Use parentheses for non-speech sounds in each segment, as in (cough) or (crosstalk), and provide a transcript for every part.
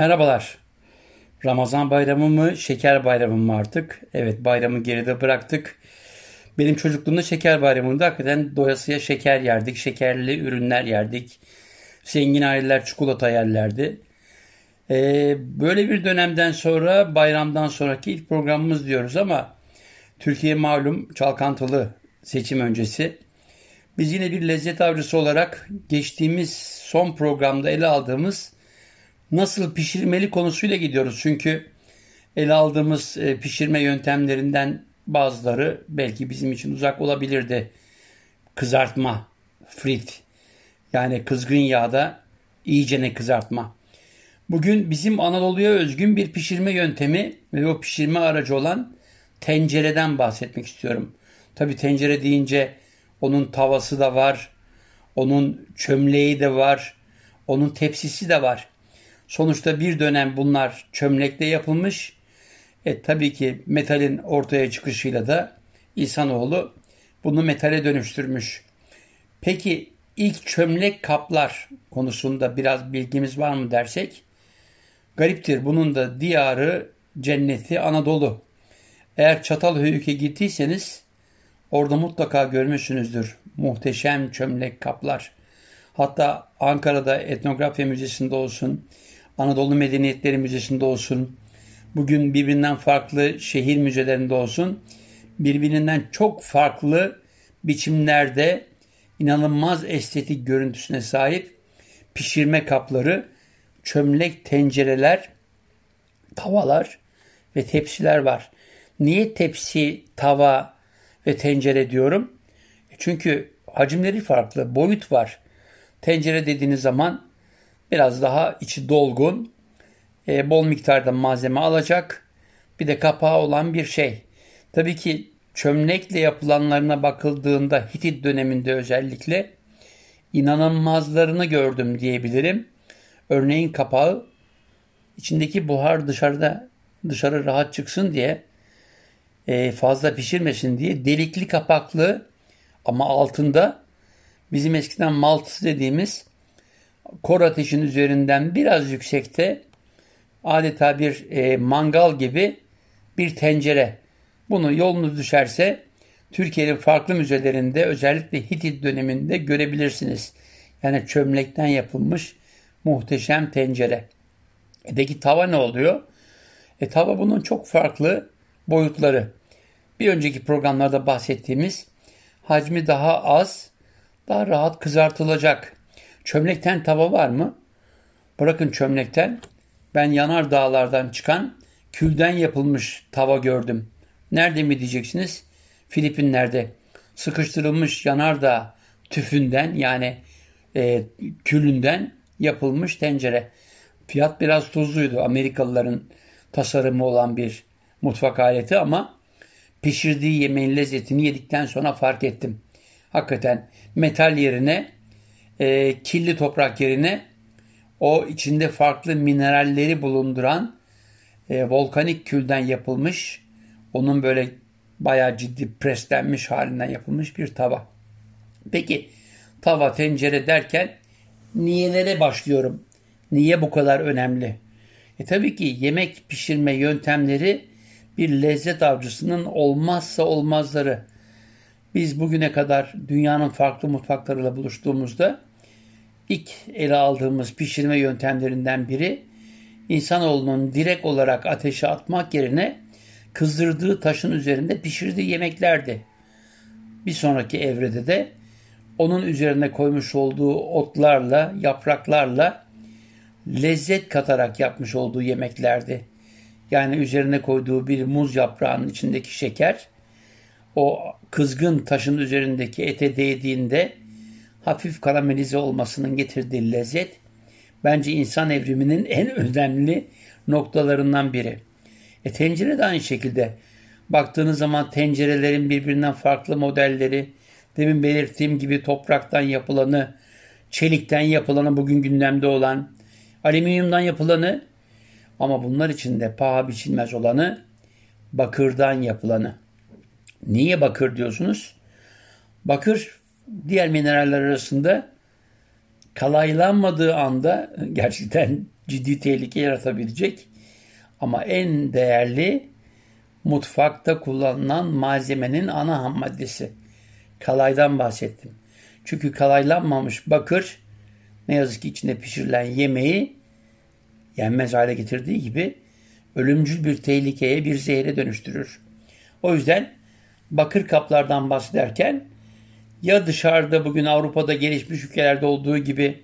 Merhabalar. Ramazan bayramı mı, şeker bayramı mı artık? Evet bayramı geride bıraktık. Benim çocukluğumda şeker bayramında hakikaten doyasıya şeker yerdik. Şekerli ürünler yerdik. Zengin aileler çikolata yerlerdi. Ee, böyle bir dönemden sonra bayramdan sonraki ilk programımız diyoruz ama Türkiye malum çalkantılı seçim öncesi. Biz yine bir lezzet avcısı olarak geçtiğimiz son programda ele aldığımız nasıl pişirmeli konusuyla gidiyoruz. Çünkü ele aldığımız e, pişirme yöntemlerinden bazıları belki bizim için uzak olabilirdi. Kızartma, frit yani kızgın yağda iyicene kızartma. Bugün bizim Anadolu'ya özgün bir pişirme yöntemi ve o pişirme aracı olan tencereden bahsetmek istiyorum. Tabi tencere deyince onun tavası da var, onun çömleği de var, onun tepsisi de var. Sonuçta bir dönem bunlar çömlekle yapılmış. E tabii ki metalin ortaya çıkışıyla da insanoğlu bunu metale dönüştürmüş. Peki ilk çömlek kaplar konusunda biraz bilgimiz var mı dersek? Gariptir bunun da diyarı cenneti Anadolu. Eğer Çatalhöyük'e gittiyseniz orada mutlaka görmüşsünüzdür muhteşem çömlek kaplar. Hatta Ankara'da Etnografya Müzesi'nde olsun, Anadolu Medeniyetleri Müzesi'nde olsun, bugün birbirinden farklı şehir müzelerinde olsun, birbirinden çok farklı biçimlerde inanılmaz estetik görüntüsüne sahip pişirme kapları, çömlek tencereler, tavalar ve tepsiler var. Niye tepsi, tava ve tencere diyorum? E çünkü hacimleri farklı, boyut var. Tencere dediğiniz zaman biraz daha içi dolgun, e, bol miktarda malzeme alacak, bir de kapağı olan bir şey. Tabii ki çömlekle yapılanlarına bakıldığında Hitit döneminde özellikle inanılmazlarını gördüm diyebilirim. Örneğin kapağı içindeki buhar dışarıda dışarı rahat çıksın diye e, fazla pişirmesin diye delikli kapaklı ama altında bizim eskiden maltısı dediğimiz kor ateşin üzerinden biraz yüksekte adeta bir e, mangal gibi bir tencere. Bunu yolunuz düşerse Türkiye'nin farklı müzelerinde özellikle Hitit döneminde görebilirsiniz. Yani çömlekten yapılmış muhteşem tencere. Edeki tava ne oluyor? E tava bunun çok farklı boyutları. Bir önceki programlarda bahsettiğimiz hacmi daha az, daha rahat kızartılacak. Çömlekten tava var mı? Bırakın çömlekten. Ben yanar dağlardan çıkan külden yapılmış tava gördüm. Nerede mi diyeceksiniz? Filipinler'de sıkıştırılmış yanardağ tüfünden yani e, külünden yapılmış tencere. Fiyat biraz tuzluydu. Amerikalıların tasarımı olan bir mutfak aleti ama pişirdiği yemeğin lezzetini yedikten sonra fark ettim. Hakikaten metal yerine e, kirli toprak yerine o içinde farklı mineralleri bulunduran e, volkanik külden yapılmış onun böyle bayağı ciddi preslenmiş halinden yapılmış bir tava. Peki tava tencere derken niyelere başlıyorum. Niye bu kadar önemli? E tabii ki yemek pişirme yöntemleri bir lezzet avcısının olmazsa olmazları. Biz bugüne kadar dünyanın farklı mutfaklarıyla buluştuğumuzda ilk ele aldığımız pişirme yöntemlerinden biri insanoğlunun direkt olarak ateşe atmak yerine kızdırdığı taşın üzerinde pişirdiği yemeklerdi. Bir sonraki evrede de onun üzerine koymuş olduğu otlarla, yapraklarla lezzet katarak yapmış olduğu yemeklerdi. Yani üzerine koyduğu bir muz yaprağının içindeki şeker o kızgın taşın üzerindeki ete değdiğinde hafif karamelize olmasının getirdiği lezzet bence insan evriminin en önemli noktalarından biri. E tencere de aynı şekilde. Baktığınız zaman tencerelerin birbirinden farklı modelleri, demin belirttiğim gibi topraktan yapılanı, çelikten yapılanı bugün gündemde olan, alüminyumdan yapılanı ama bunlar içinde paha biçilmez olanı bakırdan yapılanı. Niye bakır diyorsunuz? Bakır diğer mineraller arasında kalaylanmadığı anda (laughs) gerçekten ciddi tehlike yaratabilecek ama en değerli mutfakta kullanılan malzemenin ana ham maddesi. Kalaydan bahsettim. Çünkü kalaylanmamış bakır ne yazık ki içinde pişirilen yemeği yenmez hale getirdiği gibi ölümcül bir tehlikeye, bir zehre dönüştürür. O yüzden bakır kaplardan bahsederken ya dışarıda bugün Avrupa'da gelişmiş ülkelerde olduğu gibi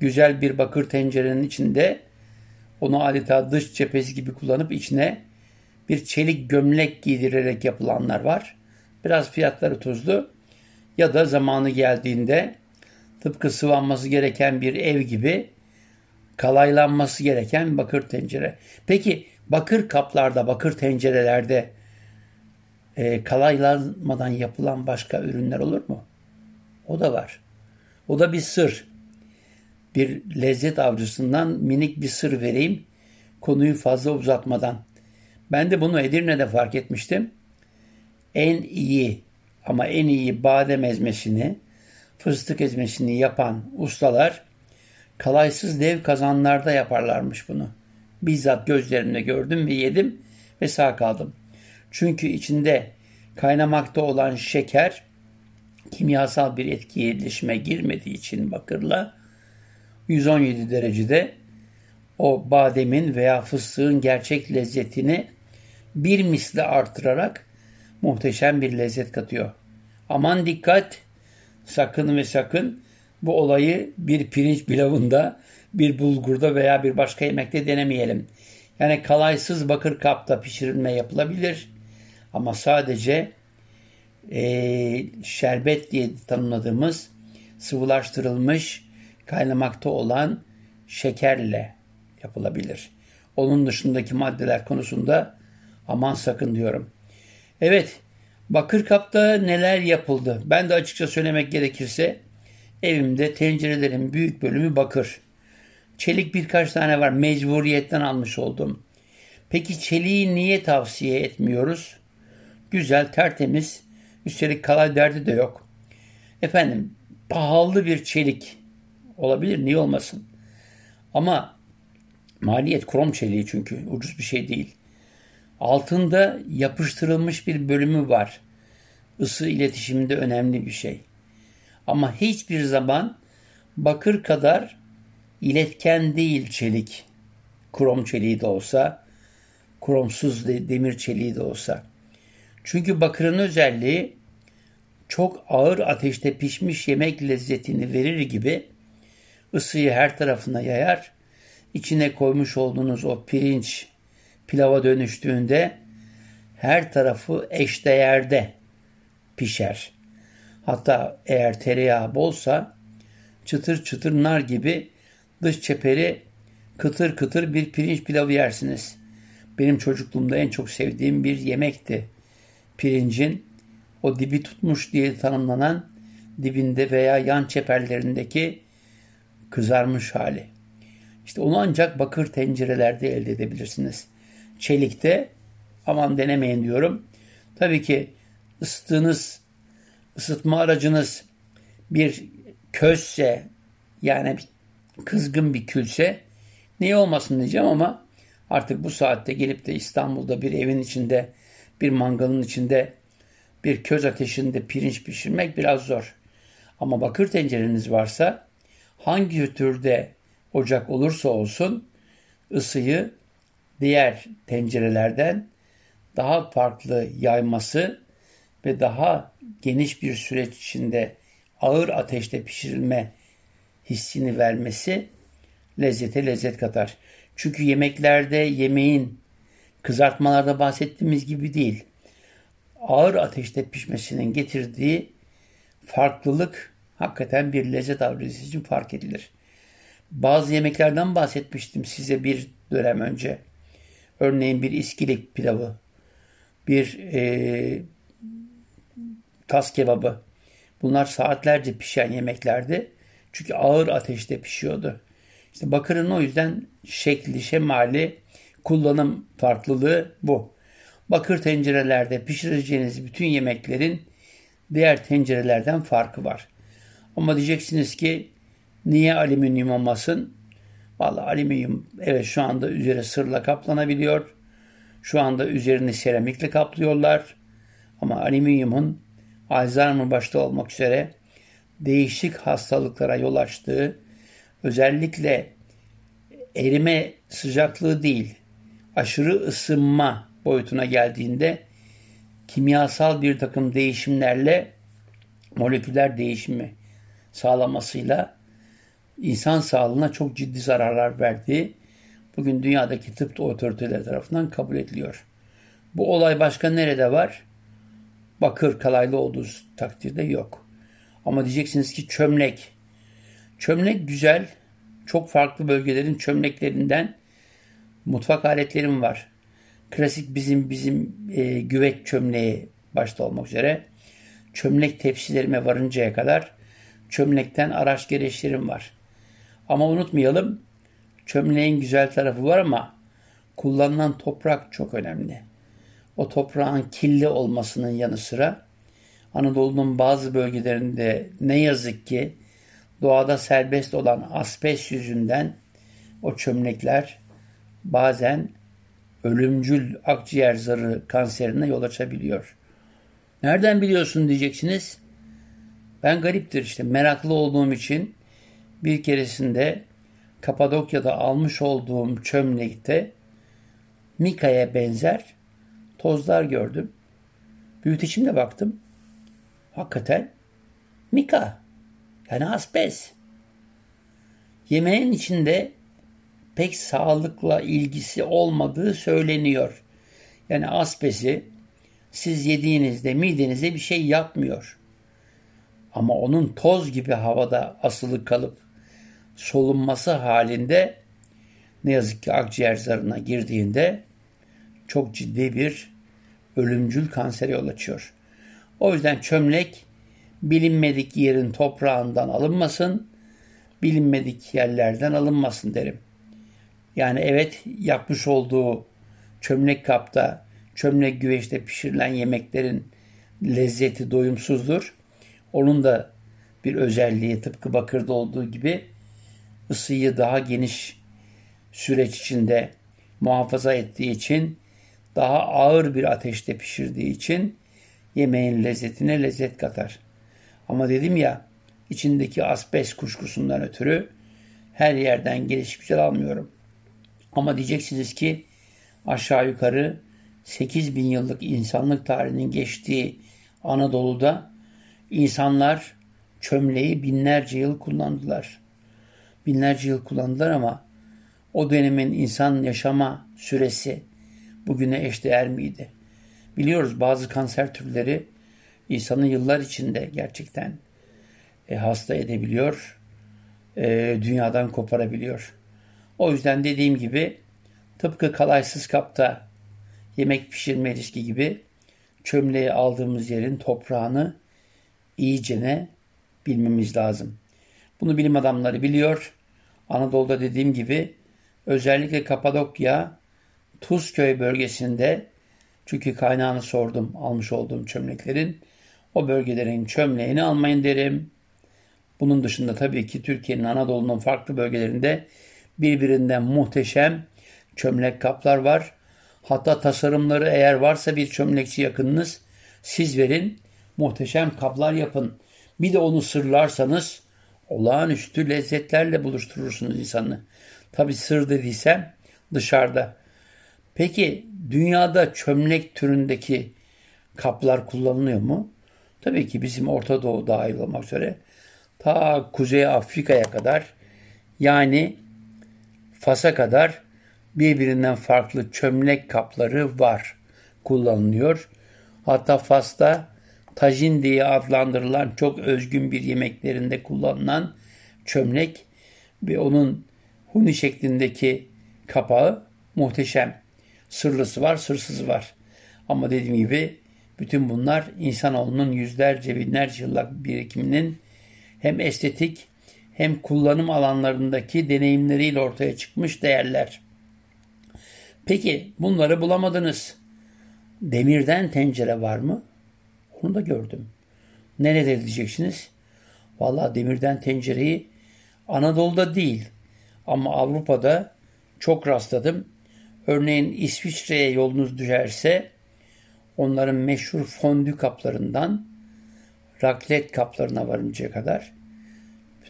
güzel bir bakır tencerenin içinde onu adeta dış cephesi gibi kullanıp içine bir çelik gömlek giydirerek yapılanlar var. Biraz fiyatları tuzlu ya da zamanı geldiğinde tıpkı sıvanması gereken bir ev gibi kalaylanması gereken bakır tencere. Peki bakır kaplarda, bakır tencerelerde e, kalaylanmadan yapılan başka ürünler olur mu? O da var. O da bir sır. Bir lezzet avcısından minik bir sır vereyim. Konuyu fazla uzatmadan. Ben de bunu Edirne'de fark etmiştim. En iyi ama en iyi badem ezmesini, fıstık ezmesini yapan ustalar kalaysız dev kazanlarda yaparlarmış bunu. Bizzat gözlerimle gördüm ve yedim ve sağ kaldım. Çünkü içinde kaynamakta olan şeker kimyasal bir etkileşime girmediği için bakırla 117 derecede o bademin veya fıstığın gerçek lezzetini bir misli artırarak muhteşem bir lezzet katıyor. Aman dikkat! Sakın ve sakın bu olayı bir pirinç pilavında, bir bulgurda veya bir başka yemekte denemeyelim. Yani kalaysız bakır kapta pişirilme yapılabilir ama sadece e, şerbet diye tanımladığımız sıvılaştırılmış kaynamakta olan şekerle yapılabilir. Onun dışındaki maddeler konusunda aman sakın diyorum. Evet, bakır kapta neler yapıldı? Ben de açıkça söylemek gerekirse evimde tencerelerin büyük bölümü bakır. Çelik birkaç tane var mecburiyetten almış oldum. Peki çeliği niye tavsiye etmiyoruz? Güzel, tertemiz, üstelik kalay derdi de yok. Efendim, pahalı bir çelik olabilir, niye olmasın? Ama maliyet krom çeliği çünkü ucuz bir şey değil. Altında yapıştırılmış bir bölümü var. Isı iletişiminde önemli bir şey. Ama hiçbir zaman bakır kadar iletken değil çelik. Krom çeliği de olsa, kromsuz demir çeliği de olsa. Çünkü bakırın özelliği çok ağır ateşte pişmiş yemek lezzetini verir gibi ısıyı her tarafına yayar. İçine koymuş olduğunuz o pirinç pilava dönüştüğünde her tarafı eşdeğerde pişer. Hatta eğer tereyağı bolsa çıtır çıtır nar gibi dış çeperi kıtır kıtır bir pirinç pilavı yersiniz. Benim çocukluğumda en çok sevdiğim bir yemekti. Pirincin o dibi tutmuş diye tanımlanan dibinde veya yan çeperlerindeki kızarmış hali. İşte onu ancak bakır tencerelerde elde edebilirsiniz. Çelikte aman denemeyin diyorum. Tabii ki ısıttığınız ısıtma aracınız bir közse yani kızgın bir külse niye olmasın diyeceğim ama artık bu saatte gelip de İstanbul'da bir evin içinde bir mangalın içinde bir köz ateşinde pirinç pişirmek biraz zor. Ama bakır tencereniz varsa hangi türde ocak olursa olsun ısıyı diğer tencerelerden daha farklı yayması ve daha geniş bir süreç içinde ağır ateşte pişirilme hissini vermesi lezzete lezzet katar. Çünkü yemeklerde yemeğin kızartmalarda bahsettiğimiz gibi değil. Ağır ateşte pişmesinin getirdiği farklılık hakikaten bir lezzet avresi için fark edilir. Bazı yemeklerden bahsetmiştim size bir dönem önce. Örneğin bir iskilik pilavı, bir e, tas kebabı. Bunlar saatlerce pişen yemeklerdi. Çünkü ağır ateşte pişiyordu. İşte bakırın o yüzden şekli, şemali, kullanım farklılığı bu. Bakır tencerelerde pişireceğiniz bütün yemeklerin diğer tencerelerden farkı var. Ama diyeceksiniz ki niye alüminyum olmasın? Vallahi alüminyum evet şu anda üzeri sırla kaplanabiliyor. Şu anda üzerini seramikle kaplıyorlar. Ama alüminyumun Alzheimer başta olmak üzere değişik hastalıklara yol açtığı özellikle erime sıcaklığı değil aşırı ısınma boyutuna geldiğinde kimyasal bir takım değişimlerle moleküler değişimi sağlamasıyla insan sağlığına çok ciddi zararlar verdiği bugün dünyadaki tıp otoriteleri tarafından kabul ediliyor. Bu olay başka nerede var? Bakır kalaylı olduğu takdirde yok. Ama diyeceksiniz ki çömlek. Çömlek güzel. Çok farklı bölgelerin çömleklerinden mutfak aletlerim var. Klasik bizim bizim e, güveç çömleği başta olmak üzere çömlek tepsilerime varıncaya kadar çömlekten araç gereçlerim var. Ama unutmayalım çömleğin güzel tarafı var ama kullanılan toprak çok önemli. O toprağın kirli olmasının yanı sıra Anadolu'nun bazı bölgelerinde ne yazık ki doğada serbest olan asbest yüzünden o çömlekler bazen ölümcül akciğer zarı kanserine yol açabiliyor. Nereden biliyorsun diyeceksiniz. Ben gariptir işte meraklı olduğum için bir keresinde Kapadokya'da almış olduğum çömlekte Mika'ya benzer tozlar gördüm. Büyüteçimle baktım. Hakikaten Mika. Yani asbest. Yemeğin içinde pek sağlıkla ilgisi olmadığı söyleniyor. Yani asbesi siz yediğinizde midenize bir şey yapmıyor. Ama onun toz gibi havada asılı kalıp solunması halinde ne yazık ki akciğer zarına girdiğinde çok ciddi bir ölümcül kansere yol açıyor. O yüzden çömlek bilinmedik yerin toprağından alınmasın, bilinmedik yerlerden alınmasın derim. Yani evet yapmış olduğu çömlek kapta, çömlek güveçte pişirilen yemeklerin lezzeti doyumsuzdur. Onun da bir özelliği tıpkı bakırda olduğu gibi ısıyı daha geniş süreç içinde muhafaza ettiği için daha ağır bir ateşte pişirdiği için yemeğin lezzetine lezzet katar. Ama dedim ya içindeki asbest kuşkusundan ötürü her yerden geliş güzel almıyorum. Ama diyeceksiniz ki aşağı yukarı 8 bin yıllık insanlık tarihinin geçtiği Anadolu'da insanlar çömleği binlerce yıl kullandılar. Binlerce yıl kullandılar ama o dönemin insan yaşama süresi bugüne eşdeğer miydi? Biliyoruz bazı kanser türleri insanı yıllar içinde gerçekten e, hasta edebiliyor, e, dünyadan koparabiliyor. O yüzden dediğim gibi tıpkı kalaysız kapta yemek pişirme riski gibi çömleği aldığımız yerin toprağını iyicene bilmemiz lazım. Bunu bilim adamları biliyor. Anadolu'da dediğim gibi özellikle Kapadokya, Tuzköy bölgesinde çünkü kaynağını sordum almış olduğum çömleklerin. O bölgelerin çömleğini almayın derim. Bunun dışında tabii ki Türkiye'nin Anadolu'nun farklı bölgelerinde birbirinden muhteşem çömlek kaplar var. Hatta tasarımları eğer varsa bir çömlekçi yakınınız siz verin muhteşem kaplar yapın. Bir de onu sırlarsanız olağanüstü lezzetlerle buluşturursunuz insanı. Tabi sır dediysem dışarıda. Peki dünyada çömlek türündeki kaplar kullanılıyor mu? Tabii ki bizim Orta Doğu dahil olmak üzere ta Kuzey Afrika'ya kadar yani Fas'a kadar birbirinden farklı çömlek kapları var, kullanılıyor. Hatta Fas'ta tajin diye adlandırılan çok özgün bir yemeklerinde kullanılan çömlek ve onun huni şeklindeki kapağı muhteşem. Sırlısı var, sırsızı var. Ama dediğim gibi bütün bunlar insanoğlunun yüzlerce binlerce yıllık birikiminin hem estetik hem kullanım alanlarındaki deneyimleriyle ortaya çıkmış değerler. Peki bunları bulamadınız. Demirden tencere var mı? Onu da gördüm. Nerede diyeceksiniz? Valla demirden tencereyi Anadolu'da değil Ama Avrupa'da çok rastladım. Örneğin İsviçre'ye yolunuz düşerse onların meşhur fondü kaplarından raklet kaplarına varıncaya kadar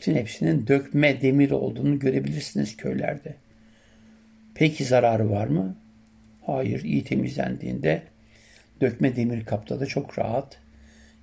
bütün hepsinin dökme demir olduğunu görebilirsiniz köylerde. Peki zararı var mı? Hayır, iyi temizlendiğinde dökme demir kapta da çok rahat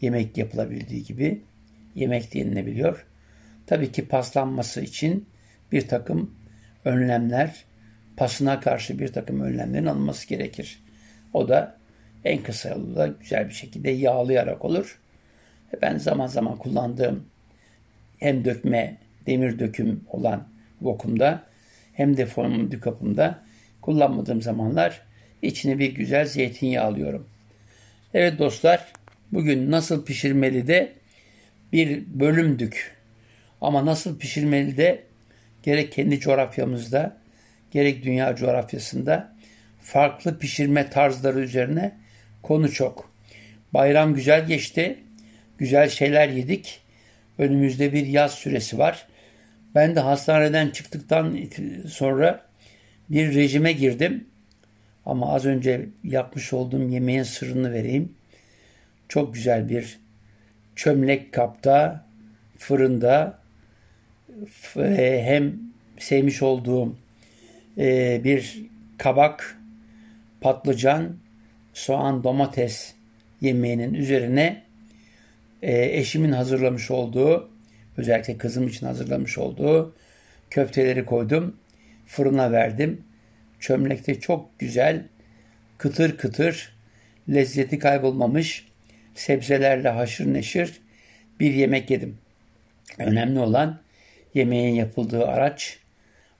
yemek yapılabildiği gibi yemek yenilebiliyor. Tabii ki paslanması için bir takım önlemler, pasına karşı bir takım önlemlerin alınması gerekir. O da en kısa yolda güzel bir şekilde yağlayarak olur. Ben zaman zaman kullandığım hem dökme, demir döküm olan vokumda hem de fondü kapımda kullanmadığım zamanlar içine bir güzel zeytinyağı alıyorum. Evet dostlar, bugün nasıl pişirmeli de bir bölümdük. Ama nasıl pişirmeli de gerek kendi coğrafyamızda gerek dünya coğrafyasında farklı pişirme tarzları üzerine konu çok. Bayram güzel geçti. Güzel şeyler yedik. Önümüzde bir yaz süresi var. Ben de hastaneden çıktıktan sonra bir rejime girdim. Ama az önce yapmış olduğum yemeğin sırrını vereyim. Çok güzel bir çömlek kapta, fırında hem sevmiş olduğum e, bir kabak, patlıcan, soğan, domates yemeğinin üzerine e, eşimin hazırlamış olduğu, özellikle kızım için hazırlamış olduğu köfteleri koydum. Fırına verdim. Çömlekte çok güzel, kıtır kıtır, lezzeti kaybolmamış, sebzelerle haşır neşir bir yemek yedim. Önemli olan yemeğin yapıldığı araç,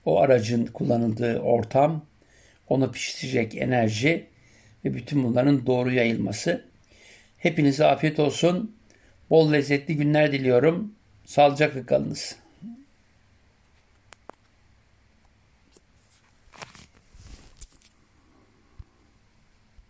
o aracın kullanıldığı ortam, onu pişirecek enerji ve bütün bunların doğru yayılması. Hepinize afiyet olsun. Bol lezzetli günler diliyorum. Sağlıcakla kalınız.